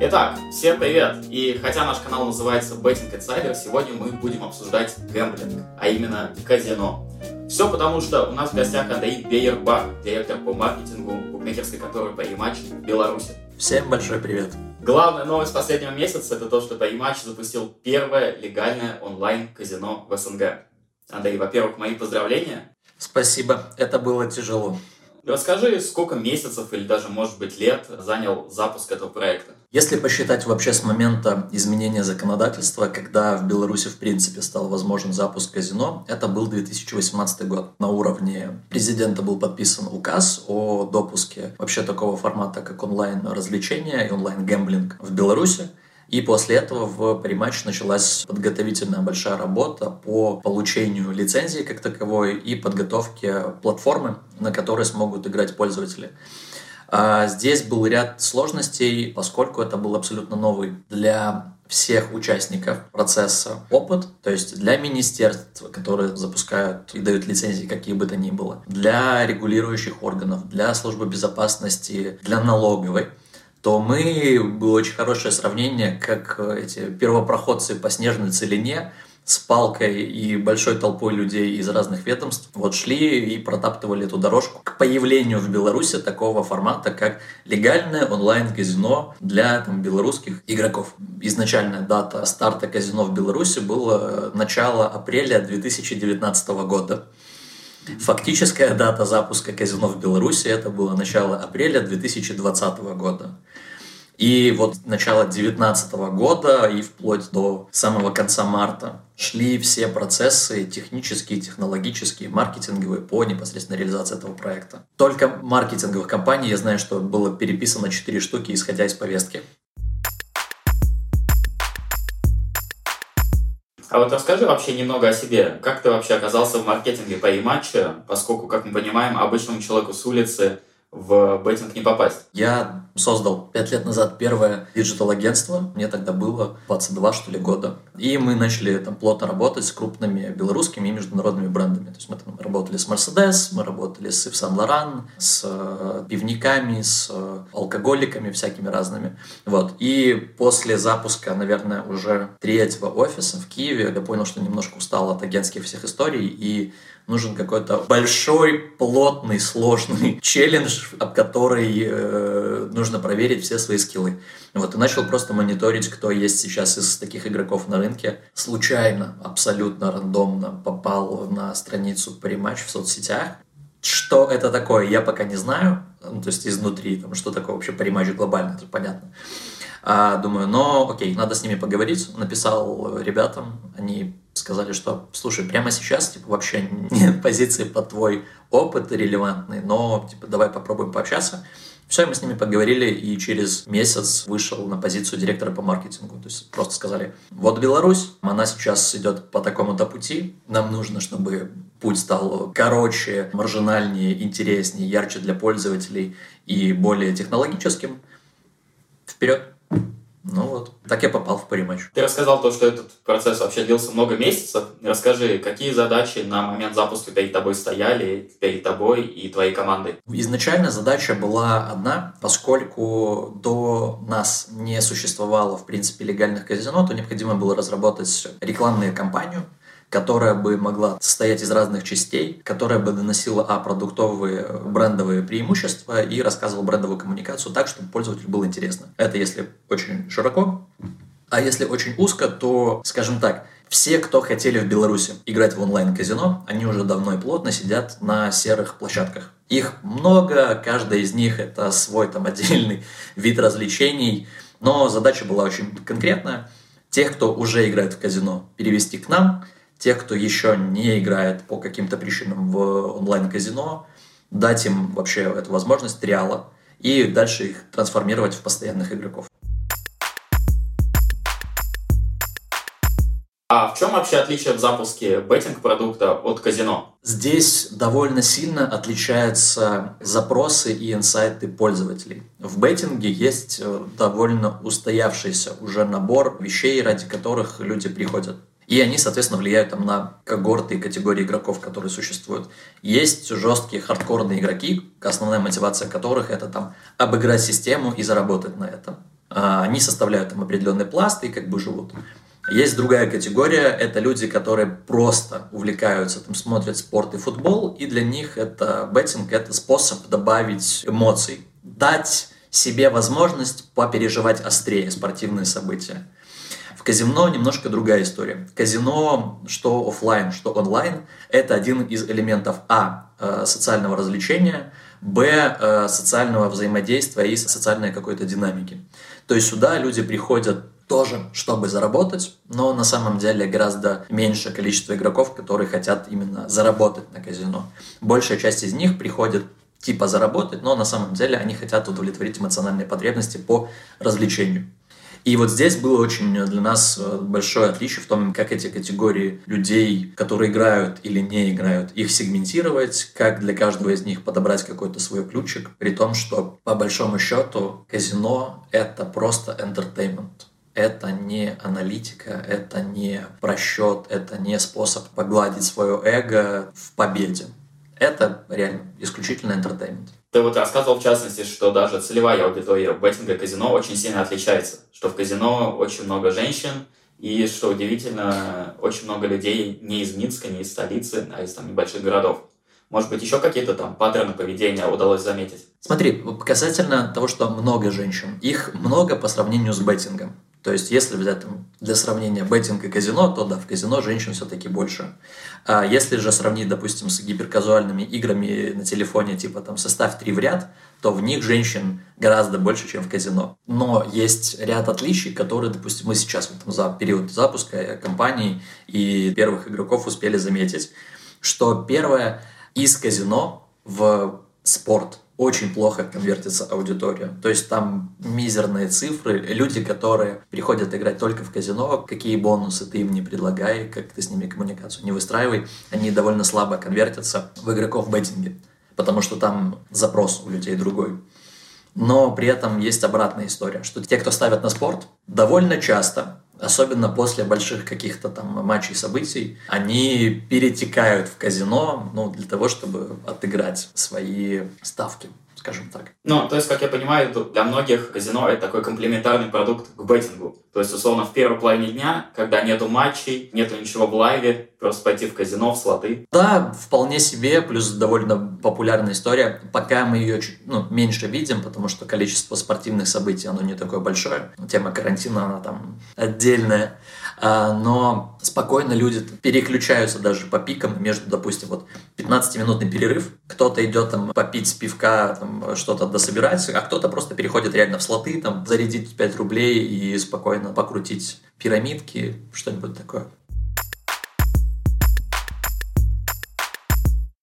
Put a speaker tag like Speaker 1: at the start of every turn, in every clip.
Speaker 1: Итак, всем привет! И хотя наш канал называется Betting Insider, сегодня мы будем обсуждать гэмблинг, а именно казино. Все потому, что у нас в гостях Андрей Бейербах, директор по маркетингу букмекерской конторы Paymatch в Беларуси.
Speaker 2: Всем большой привет!
Speaker 1: Главная новость последнего месяца это то, что Paymatch запустил первое легальное онлайн-казино в СНГ. Андрей, во-первых, мои поздравления.
Speaker 2: Спасибо, это было тяжело.
Speaker 1: Расскажи, сколько месяцев или даже, может быть, лет занял запуск этого проекта?
Speaker 2: Если посчитать вообще с момента изменения законодательства, когда в Беларуси в принципе стал возможен запуск казино, это был 2018 год. На уровне президента был подписан указ о допуске вообще такого формата, как онлайн-развлечения и онлайн-гэмблинг в Беларуси. И после этого в Париматч началась подготовительная большая работа по получению лицензии как таковой и подготовке платформы, на которой смогут играть пользователи. А здесь был ряд сложностей, поскольку это был абсолютно новый для всех участников процесса опыт, то есть для министерств, которые запускают и дают лицензии какие бы то ни было, для регулирующих органов, для службы безопасности, для налоговой то мы, было очень хорошее сравнение, как эти первопроходцы по снежной целине с палкой и большой толпой людей из разных ведомств вот шли и протаптывали эту дорожку к появлению в Беларуси такого формата, как легальное онлайн-казино для там, белорусских игроков. Изначальная дата старта казино в Беларуси было начало апреля 2019 года. Фактическая дата запуска казино в Беларуси это было начало апреля 2020 года. И вот начало 2019 года и вплоть до самого конца марта шли все процессы технические, технологические, маркетинговые по непосредственно реализации этого проекта. Только маркетинговых компаний я знаю, что было переписано 4 штуки, исходя из повестки.
Speaker 1: А вот расскажи вообще немного о себе. Как ты вообще оказался в маркетинге по e-матчу, поскольку, как мы понимаем, обычному человеку с улицы в беттинг не попасть.
Speaker 2: Я создал пять лет назад первое digital-агентство. Мне тогда было 22, что ли, года. И мы начали там плотно работать с крупными белорусскими и международными брендами. То есть мы там работали с Mercedes, мы работали с Yves Saint Laurent, с э, пивниками, с э, алкоголиками всякими разными. Вот. И после запуска, наверное, уже третьего офиса в Киеве я понял, что немножко устал от агентских всех историй и нужен какой-то большой, плотный, сложный челлендж, об который э, нужно проверить все свои скиллы. Вот, и начал просто мониторить, кто есть сейчас из таких игроков на рынке. Случайно, абсолютно рандомно попал на страницу Париматч в соцсетях. Что это такое, я пока не знаю. Ну, то есть изнутри, там, что такое вообще Париматч глобально, это понятно. А, думаю, но окей, надо с ними поговорить. Написал ребятам, они сказали, что, слушай, прямо сейчас, типа, вообще нет позиции под твой опыт релевантный, но, типа, давай попробуем пообщаться. Все, мы с ними поговорили, и через месяц вышел на позицию директора по маркетингу. То есть просто сказали, вот Беларусь, она сейчас идет по такому-то пути, нам нужно, чтобы путь стал короче, маржинальнее, интереснее, ярче для пользователей и более технологическим. Вперед! Ну вот, так я попал в париматч.
Speaker 1: Ты рассказал то, что этот процесс вообще длился много месяцев. Расскажи, какие задачи на момент запуска перед тобой стояли, перед тобой и твоей командой?
Speaker 2: Изначально задача была одна, поскольку до нас не существовало, в принципе, легальных казино, то необходимо было разработать рекламную кампанию, которая бы могла состоять из разных частей, которая бы доносила а продуктовые брендовые преимущества и рассказывала брендовую коммуникацию так, чтобы пользователю было интересно. Это если очень широко. А если очень узко, то, скажем так, все, кто хотели в Беларуси играть в онлайн-казино, они уже давно и плотно сидят на серых площадках. Их много, каждая из них это свой там отдельный вид развлечений, но задача была очень конкретная. Тех, кто уже играет в казино, перевести к нам – тех, кто еще не играет по каким-то причинам в онлайн-казино, дать им вообще эту возможность триала и дальше их трансформировать в постоянных игроков.
Speaker 1: А в чем вообще отличие в запуске беттинг-продукта от казино?
Speaker 2: Здесь довольно сильно отличаются запросы и инсайты пользователей. В беттинге есть э, довольно устоявшийся уже набор вещей, ради которых люди приходят. И они, соответственно, влияют там, на когорты и категории игроков, которые существуют. Есть жесткие хардкорные игроки, основная мотивация которых это там обыграть систему и заработать на этом. А, они составляют там определенный пласт и как бы живут. Есть другая категория, это люди, которые просто увлекаются, там, смотрят спорт и футбол, и для них это беттинг, это способ добавить эмоций, дать себе возможность попереживать острее спортивные события. Казино немножко другая история. Казино, что офлайн, что онлайн, это один из элементов А э, социального развлечения, Б э, социального взаимодействия и социальной какой-то динамики. То есть сюда люди приходят тоже, чтобы заработать, но на самом деле гораздо меньшее количество игроков, которые хотят именно заработать на казино. Большая часть из них приходит типа заработать, но на самом деле они хотят удовлетворить эмоциональные потребности по развлечению. И вот здесь было очень для нас э, большое отличие в том, как эти категории людей, которые играют или не играют, их сегментировать, как для каждого из них подобрать какой-то свой ключик, при том, что по большому счету казино — это просто entertainment это не аналитика, это не просчет, это не способ погладить свое эго в победе. Это реально исключительно entertainment.
Speaker 1: Ты вот рассказывал в частности, что даже целевая аудитория беттинга казино очень сильно отличается, что в казино очень много женщин, и, что удивительно, очень много людей не из Минска, не из столицы, а из там небольших городов. Может быть, еще какие-то там паттерны поведения удалось заметить?
Speaker 2: Смотри, касательно того, что много женщин. Их много по сравнению с беттингом. То есть, если взять там, для сравнения беттинг и казино, то да, в казино женщин все-таки больше. А если же сравнить, допустим, с гиперказуальными играми на телефоне, типа там составь три в ряд, то в них женщин гораздо больше, чем в казино. Но есть ряд отличий, которые, допустим, мы сейчас вот, за период запуска компании и первых игроков успели заметить. Что первое, из казино в спорт – очень плохо конвертится аудитория. То есть там мизерные цифры. Люди, которые приходят играть только в казино, какие бонусы ты им не предлагай, как ты с ними коммуникацию не выстраивай, они довольно слабо конвертятся в игроков беттинге, потому что там запрос у людей другой. Но при этом есть обратная история, что те, кто ставят на спорт, довольно часто особенно после больших каких-то там матчей, событий, они перетекают в казино, ну, для того, чтобы отыграть свои ставки скажем так.
Speaker 1: Ну, то есть, как я понимаю, для многих казино это такой комплементарный продукт к беттингу. То есть, условно, в первой половине дня, когда нету матчей, нету ничего в лайве, просто пойти в казино, в слоты.
Speaker 2: Да, вполне себе, плюс довольно популярная история. Пока мы ее чуть ну, меньше видим, потому что количество спортивных событий, оно не такое большое. Тема карантина, она там отдельная. А, но спокойно люди переключаются даже по пикам между, допустим, вот 15-минутный перерыв, кто-то идет там попить пивка, там что-то дособирать, а кто-то просто переходит реально в слоты, там зарядить 5 рублей и спокойно покрутить пирамидки, что-нибудь такое.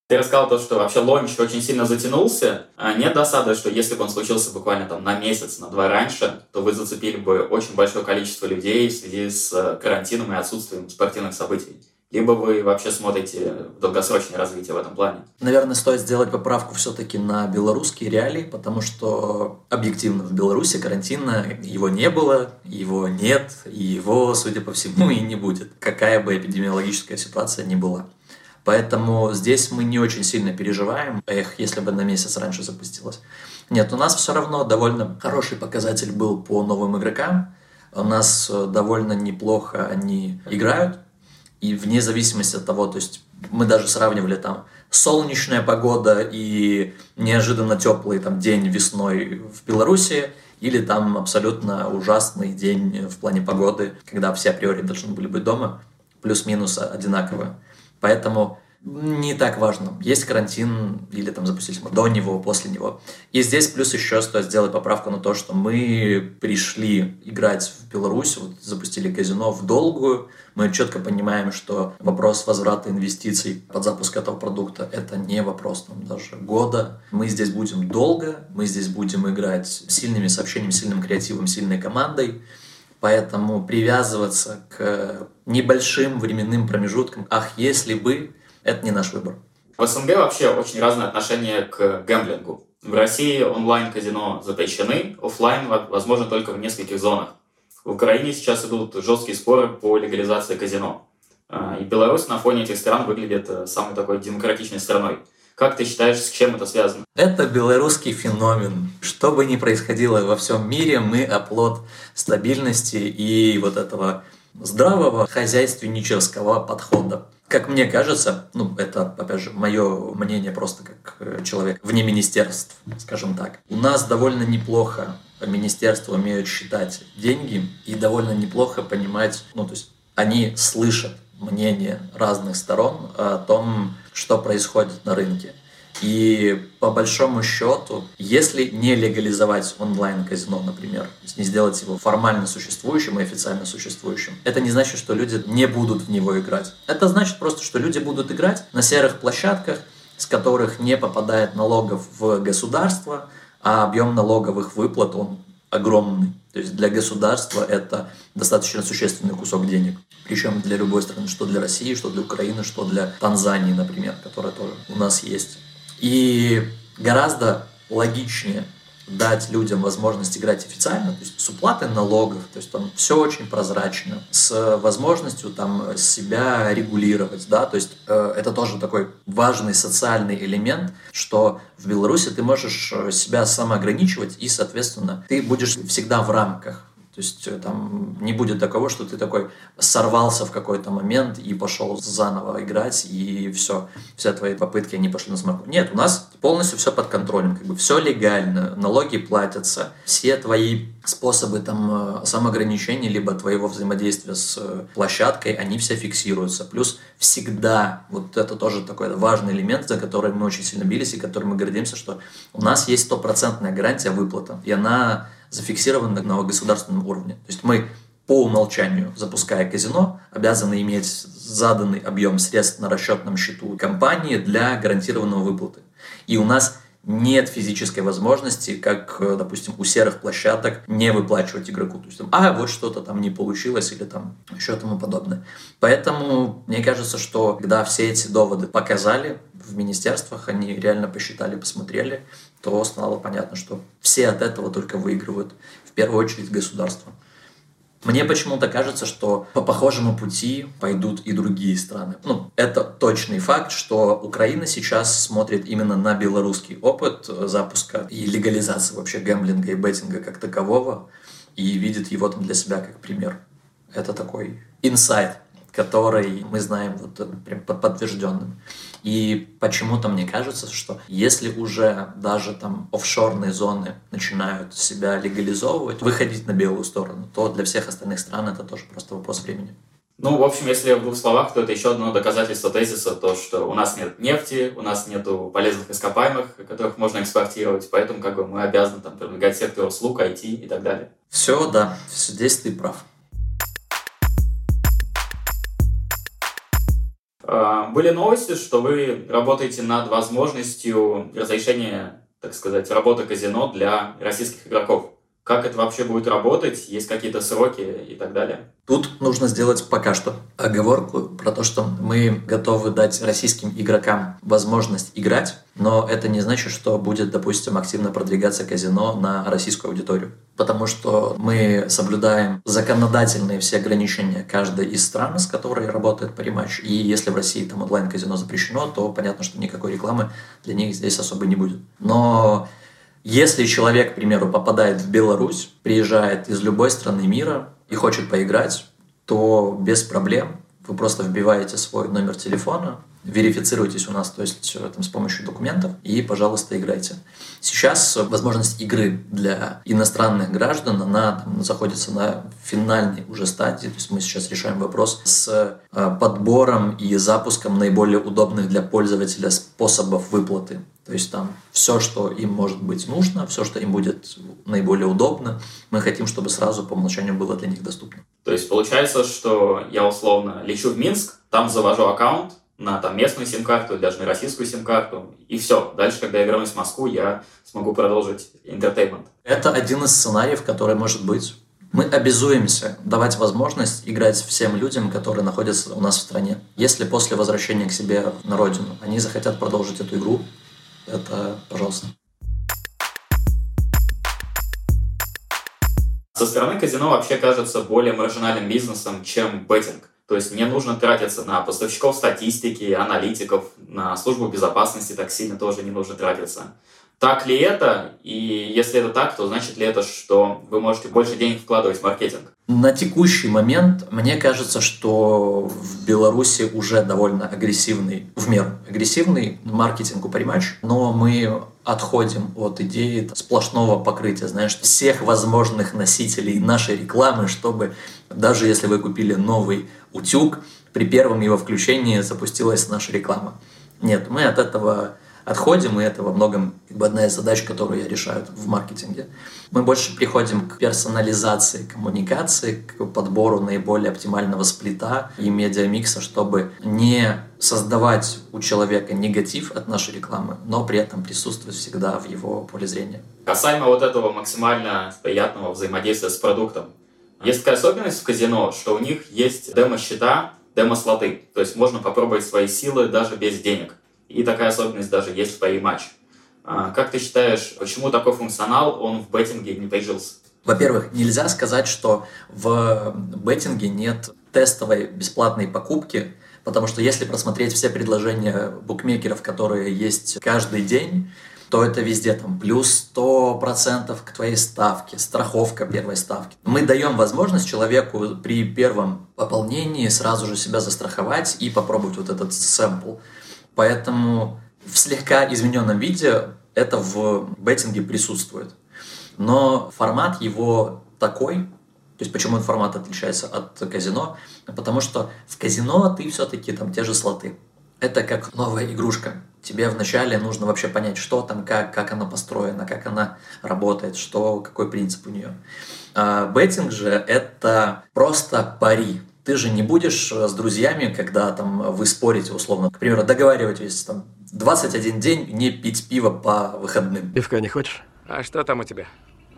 Speaker 1: Ты рассказал то, что вообще лонч очень сильно затянулся. А нет досады, что если бы он случился буквально там на месяц, на два раньше, то вы зацепили бы очень большое количество людей в связи с э, карантином и отсутствием спортивных событий. Либо вы вообще смотрите долгосрочное развитие в этом плане?
Speaker 2: Наверное, стоит сделать поправку все-таки на белорусские реалии, потому что объективно в Беларуси карантина его не было, его нет, и его, судя по всему, и не будет, какая бы эпидемиологическая ситуация ни была. Поэтому здесь мы не очень сильно переживаем. Эх, если бы на месяц раньше запустилось. Нет, у нас все равно довольно хороший показатель был по новым игрокам. У нас э, довольно неплохо они играют. И вне зависимости от того, то есть мы даже сравнивали там солнечная погода и неожиданно теплый там день весной в Беларуси, или там абсолютно ужасный день в плане погоды, когда все априори должны были быть дома, плюс-минус одинаково. Поэтому не так важно, есть карантин или там запустились мы до него, после него. И здесь плюс еще стоит сделать поправку на то, что мы пришли играть в Беларусь, вот запустили казино в долгую. Мы четко понимаем, что вопрос возврата инвестиций под запуск этого продукта – это не вопрос там, даже года. Мы здесь будем долго, мы здесь будем играть сильными сообщениями, сильным креативом, сильной командой. Поэтому привязываться к небольшим временным промежуткам, ах, если бы, это не наш выбор.
Speaker 1: В СНГ вообще очень разное отношение к гэмблингу. В России онлайн-казино запрещены, офлайн возможно только в нескольких зонах. В Украине сейчас идут жесткие споры по легализации казино. А, и Беларусь на фоне этих стран выглядит э, самой такой демократичной страной. Как ты считаешь, с чем это связано?
Speaker 2: Это белорусский феномен. Что бы ни происходило во всем мире, мы оплот стабильности и вот этого здравого хозяйственнического подхода. Как мне кажется, ну, это, опять же, мое мнение просто как э, человек вне министерств, скажем так. У нас довольно неплохо министерства умеют считать деньги и довольно неплохо понимать, ну, то есть они слышат мнение разных сторон о том, что происходит на рынке. И по большому счету, если не легализовать онлайн-казино, например, не сделать его формально существующим и официально существующим, это не значит, что люди не будут в него играть. Это значит просто, что люди будут играть на серых площадках, с которых не попадает налогов в государство, а объем налоговых выплат, он огромный. То есть для государства это достаточно существенный кусок денег. Причем для любой страны, что для России, что для Украины, что для Танзании, например, которая тоже у нас есть. И гораздо логичнее дать людям возможность играть официально, то есть с уплатой налогов, то есть там все очень прозрачно, с возможностью там себя регулировать, да, то есть э, это тоже такой важный социальный элемент, что в Беларуси ты можешь э, себя самоограничивать и, соответственно, ты будешь всегда в рамках то есть э, там не будет такого, что ты такой сорвался в какой-то момент и пошел заново играть, и все, все твои попытки, они пошли на смарку. Нет, у нас полностью все под контролем, как бы все легально, налоги платятся, все твои способы там э, самоограничения, либо твоего взаимодействия с э, площадкой, они все фиксируются. Плюс всегда, вот это тоже такой важный элемент, за который мы очень сильно бились и которым мы гордимся, что у нас есть стопроцентная гарантия выплата, и она зафиксированы на государственном уровне. То есть мы по умолчанию, запуская казино, обязаны иметь заданный объем средств на расчетном счету компании для гарантированного выплаты. И у нас нет физической возможности, как, допустим, у серых площадок, не выплачивать игроку. То есть, там, а, вот что-то там не получилось или там еще тому подобное. Поэтому мне кажется, что когда все эти доводы показали в министерствах, они реально посчитали, посмотрели, то стало понятно, что все от этого только выигрывают. В первую очередь государство. Мне почему-то кажется, что по похожему пути пойдут и другие страны. Ну, это точный факт, что Украина сейчас смотрит именно на белорусский опыт запуска и легализации вообще гэмблинга и беттинга как такового и видит его там для себя как пример. Это такой инсайт, который мы знаем вот прям подтвержденным. И почему-то мне кажется, что если уже даже там офшорные зоны начинают себя легализовывать, выходить на белую сторону, то для всех остальных стран это тоже просто вопрос времени.
Speaker 1: Ну, в общем, если в двух словах, то это еще одно доказательство тезиса, то, что у нас нет нефти, у нас нет полезных ископаемых, которых можно экспортировать, поэтому как бы мы обязаны там продвигать сектор услуг, IT и так далее.
Speaker 2: Все, да, здесь ты прав.
Speaker 1: Были новости, что вы работаете над возможностью разрешения, так сказать, работы казино для российских игроков. Как это вообще будет работать? Есть какие-то сроки и так далее?
Speaker 2: Тут нужно сделать пока что оговорку про то, что мы готовы дать российским игрокам возможность играть, но это не значит, что будет, допустим, активно продвигаться казино на российскую аудиторию. Потому что мы соблюдаем законодательные все ограничения каждой из стран, с которой работает париматч. И если в России там онлайн-казино запрещено, то понятно, что никакой рекламы для них здесь особо не будет. Но если человек, к примеру, попадает в Беларусь, приезжает из любой страны мира и хочет поиграть, то без проблем вы просто вбиваете свой номер телефона, верифицируйтесь у нас, то есть э, там, с помощью документов, и, пожалуйста, играйте. Сейчас возможность игры для иностранных граждан, она там, находится на финальной уже стадии, то есть мы сейчас решаем вопрос с э, подбором и запуском наиболее удобных для пользователя способов выплаты. То есть там все, что им может быть нужно, все, что им будет наиболее удобно, мы хотим, чтобы сразу по умолчанию было для них доступно.
Speaker 1: То есть получается, что я условно лечу в Минск, там завожу аккаунт на там, местную сим-карту, даже на российскую сим-карту, и все. Дальше, когда я вернусь в Москву, я смогу продолжить интертеймент.
Speaker 2: Это один из сценариев, который может быть. Мы обязуемся давать возможность играть всем людям, которые находятся у нас в стране. Если после возвращения к себе на родину они захотят продолжить эту игру, это пожалуйста.
Speaker 1: Со стороны казино вообще кажется более маржинальным бизнесом, чем беттинг. То есть не нужно тратиться на поставщиков статистики, аналитиков, на службу безопасности так сильно тоже не нужно тратиться. Так ли это? И если это так, то значит ли это, что вы можете больше денег вкладывать в маркетинг?
Speaker 2: На текущий момент мне кажется, что в Беларуси уже довольно агрессивный, в меру агрессивный маркетинг у Паримач, но мы отходим от идеи сплошного покрытия, знаешь, всех возможных носителей нашей рекламы, чтобы даже если вы купили новый утюг, при первом его включении запустилась наша реклама. Нет, мы от этого отходим, и это во многом как бы, одна из задач, которую я решаю в маркетинге. Мы больше приходим к персонализации коммуникации, к подбору наиболее оптимального сплита и медиамикса, чтобы не создавать у человека негатив от нашей рекламы, но при этом присутствовать всегда в его поле зрения.
Speaker 1: Касаемо вот этого максимально приятного взаимодействия с продуктом. Есть такая особенность в казино, что у них есть демо-счета, демо-слоты. То есть можно попробовать свои силы даже без денег. И такая особенность даже есть в Pay Match. А, как ты считаешь, почему такой функционал, он в беттинге не прижился?
Speaker 2: Во-первых, нельзя сказать, что в беттинге нет тестовой бесплатной покупки, потому что если просмотреть все предложения букмекеров, которые есть каждый день, то это везде там плюс 100% к твоей ставке, страховка первой ставки. Мы даем возможность человеку при первом пополнении сразу же себя застраховать и попробовать вот этот сэмпл. Поэтому в слегка измененном виде это в беттинге присутствует. Но формат его такой, то есть почему этот формат отличается от казино? Потому что в казино ты все-таки там те же слоты. Это как новая игрушка. Тебе вначале нужно вообще понять, что там, как, как она построена, как она работает, что, какой принцип у нее. А беттинг же это просто пари ты же не будешь э, с друзьями, когда там вы спорите условно, к примеру, договариваетесь там 21 день не пить пиво по выходным.
Speaker 3: Пивка не хочешь?
Speaker 4: А что там у тебя?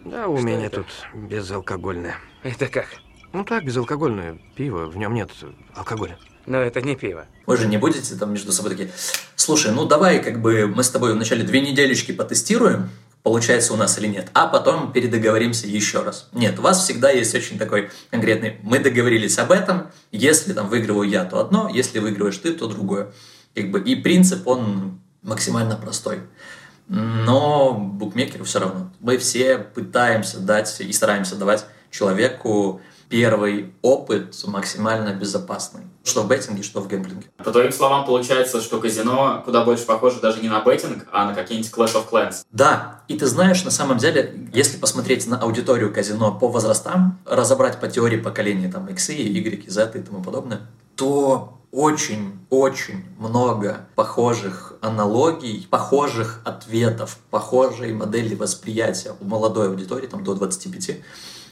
Speaker 3: Да, у что меня это? тут безалкогольное.
Speaker 4: Это как?
Speaker 3: Ну так, безалкогольное пиво, в нем нет алкоголя.
Speaker 4: Но это не пиво.
Speaker 2: Вы же не будете там между собой такие, слушай, ну давай как бы мы с тобой вначале две недельечки потестируем, получается у нас или нет, а потом передоговоримся еще раз. Нет, у вас всегда есть очень такой конкретный, мы договорились об этом, если там выигрываю я, то одно, если выигрываешь ты, то другое. Как бы, и принцип, он максимально простой. Но букмекеру все равно. Мы все пытаемся дать и стараемся давать человеку первый опыт максимально безопасный. Что в беттинге, что в гэмблинге.
Speaker 1: По твоим словам, получается, что казино куда больше похоже даже не на беттинг, а на какие-нибудь Clash of Clans.
Speaker 2: Да, и ты знаешь, на самом деле, если посмотреть на аудиторию казино по возрастам, разобрать по теории поколения, там, X, Y, Z и тому подобное, то очень-очень много похожих аналогий, похожих ответов, похожей модели восприятия у молодой аудитории, там, до 25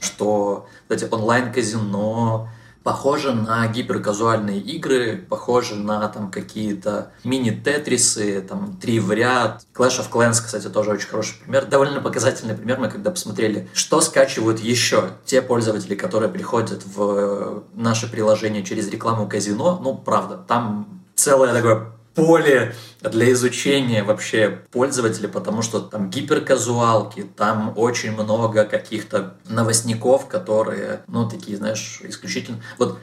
Speaker 2: что эти онлайн-казино похоже на гиперказуальные игры, похоже на там какие-то мини-тетрисы, там три в ряд. Clash of Clans, кстати, тоже очень хороший пример. Довольно показательный пример. Мы когда посмотрели, что скачивают еще те пользователи, которые приходят в наше приложение через рекламу казино. Ну, правда, там целое такое поле для изучения вообще пользователя, потому что там гиперказуалки, там очень много каких-то новостников, которые, ну, такие, знаешь, исключительно... Вот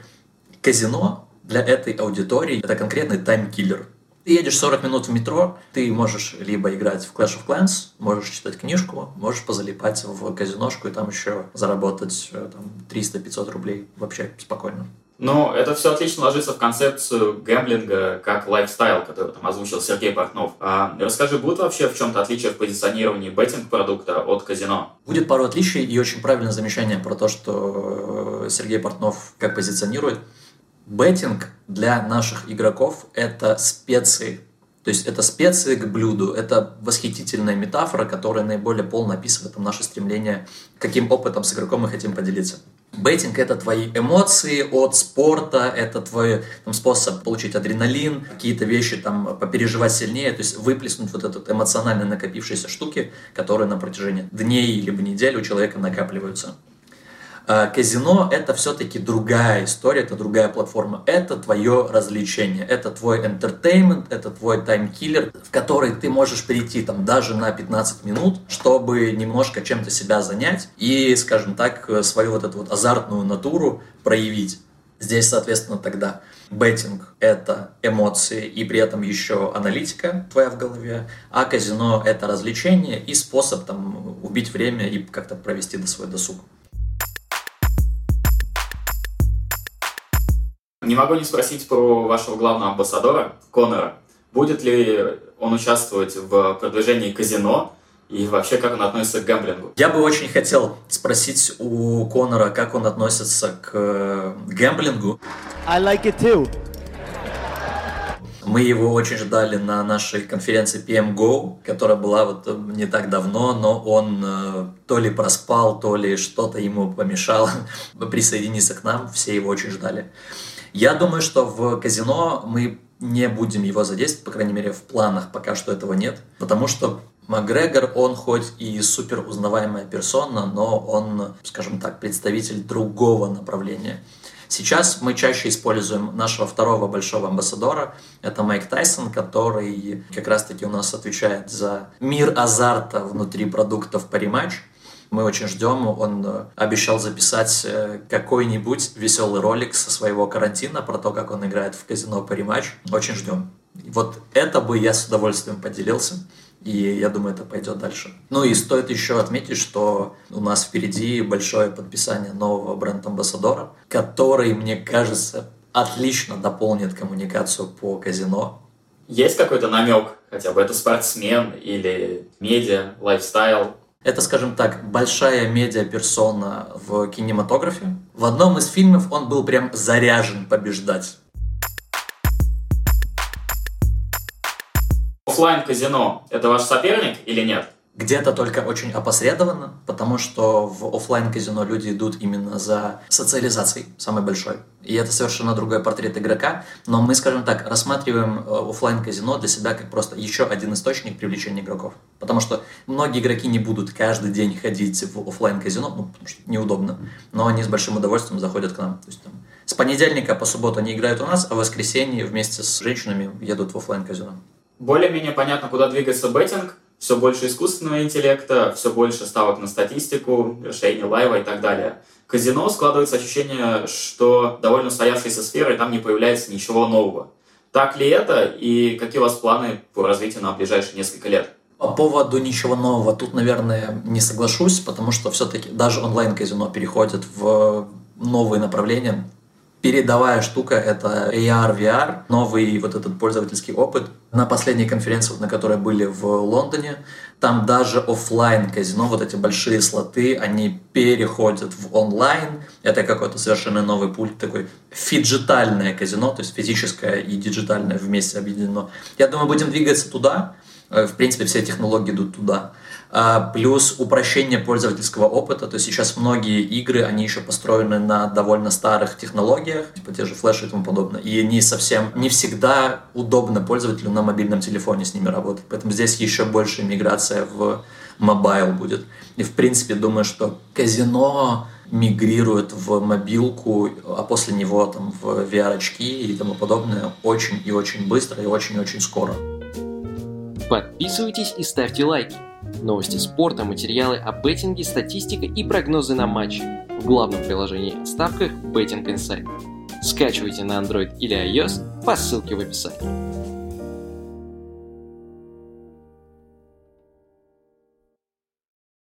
Speaker 2: казино для этой аудитории это конкретный time killer. Ты едешь 40 минут в метро, ты можешь либо играть в Clash of Clans, можешь читать книжку, можешь позалипать в казиношку и там еще заработать э, там, 300-500 рублей вообще спокойно.
Speaker 1: Ну, это все отлично ложится в концепцию гэмблинга как lifestyle, который там озвучил Сергей Портнов. А, расскажи, будет вообще в чем-то отличие в позиционировании беттинг-продукта от казино?
Speaker 2: Будет пару отличий и очень правильное замечание про то, что э, Сергей Портнов как позиционирует. Беттинг для наших игроков – это специи. То есть это специи к блюду, это восхитительная метафора, которая наиболее полно описывает там, наше стремление, каким опытом с игроком мы хотим поделиться. Бейтинг – это твои эмоции от спорта, это твой там, способ получить адреналин, какие-то вещи там попереживать сильнее, то есть выплеснуть вот этот эмоционально накопившиеся штуки, которые на протяжении дней либо недель у человека накапливаются. А, казино – это все-таки другая история, это другая платформа. Это твое развлечение, это твой entertainment, это твой таймкиллер, в который ты можешь прийти там даже на 15 минут, чтобы немножко чем-то себя занять и, скажем так, свою вот эту вот азартную натуру проявить. Здесь, соответственно, тогда беттинг – это эмоции и при этом еще аналитика твоя в голове, а казино – это развлечение и способ там убить время и как-то провести до свой досуг.
Speaker 1: Не могу не спросить про вашего главного амбассадора, Конора. Будет ли он участвовать в продвижении казино и вообще как он относится к гэмблингу?
Speaker 2: Я бы очень хотел спросить у Конора, как он относится к э, гэмблингу.
Speaker 5: I like it too.
Speaker 2: Мы его очень ждали на нашей конференции PMGO, которая была вот э, не так давно, но он э, то ли проспал, то ли что-то ему помешало присоединиться к нам. Все его очень ждали. Я думаю, что в казино мы не будем его задействовать, по крайней мере, в планах пока что этого нет, потому что Макгрегор, он хоть и супер узнаваемая персона, но он, скажем так, представитель другого направления. Сейчас мы чаще используем нашего второго большого амбассадора, это Майк Тайсон, который как раз-таки у нас отвечает за мир азарта внутри продуктов по рематч. Мы очень ждем. Он э, обещал записать э, какой-нибудь веселый ролик со своего карантина про то, как он играет в казино по рематч. Очень ждем. Вот это бы я с удовольствием поделился. И я думаю, это пойдет дальше. Ну и стоит еще отметить, что у нас впереди большое подписание нового бренд-амбассадора, который, мне кажется, отлично дополнит коммуникацию по казино.
Speaker 1: Есть какой-то намек, хотя бы это спортсмен или медиа, lifestyle,
Speaker 2: это, скажем так, большая медиа-персона в кинематографе. В одном из фильмов он был прям заряжен побеждать.
Speaker 1: Оффлайн казино – это ваш соперник или нет?
Speaker 2: Где-то только очень опосредованно, потому что в офлайн казино люди идут именно за социализацией, самой большой. И это совершенно другой портрет игрока, но мы, скажем так, рассматриваем э, офлайн казино для себя как просто еще один источник привлечения игроков. Потому что многие игроки не будут каждый день ходить в офлайн казино, ну, потому что неудобно, но они с большим удовольствием заходят к нам. То есть, там, с понедельника по субботу они играют у нас, а в воскресенье вместе с женщинами едут в офлайн казино.
Speaker 1: Более-менее понятно, куда двигается беттинг все больше искусственного интеллекта, все больше ставок на статистику, решение лайва и так далее. Казино складывается ощущение, что довольно устоявшаяся сфера, и там не появляется ничего нового. Так ли это, и какие у вас планы по развитию на ближайшие несколько лет?
Speaker 2: По поводу ничего нового тут, наверное, не соглашусь, потому что все-таки даже онлайн-казино переходит в новые направления передовая штука — это AR, VR, новый вот этот пользовательский опыт. На последней конференции, на которой были в Лондоне, там даже офлайн казино, вот эти большие слоты, они переходят в онлайн. Это какой-то совершенно новый пульт такой. Фиджитальное казино, то есть физическое и диджитальное вместе объединено. Я думаю, будем двигаться туда. Э, в принципе, все технологии идут туда. А, плюс упрощение пользовательского опыта. То есть сейчас многие игры, они еще построены на довольно старых технологиях, типа те же флеши и тому подобное. И не совсем, не всегда удобно пользователю на мобильном телефоне с ними работать. Поэтому здесь еще больше миграция в mobile будет. И в принципе думаю, что казино мигрирует в мобилку, а после него там в VR-очки и тому подобное очень и очень быстро и очень-очень скоро.
Speaker 6: Подписывайтесь и ставьте лайки. Новости спорта, материалы о беттинге, статистика и прогнозы на матчи в главном приложении о ставках Betting Insight. Скачивайте на Android или iOS по ссылке в описании.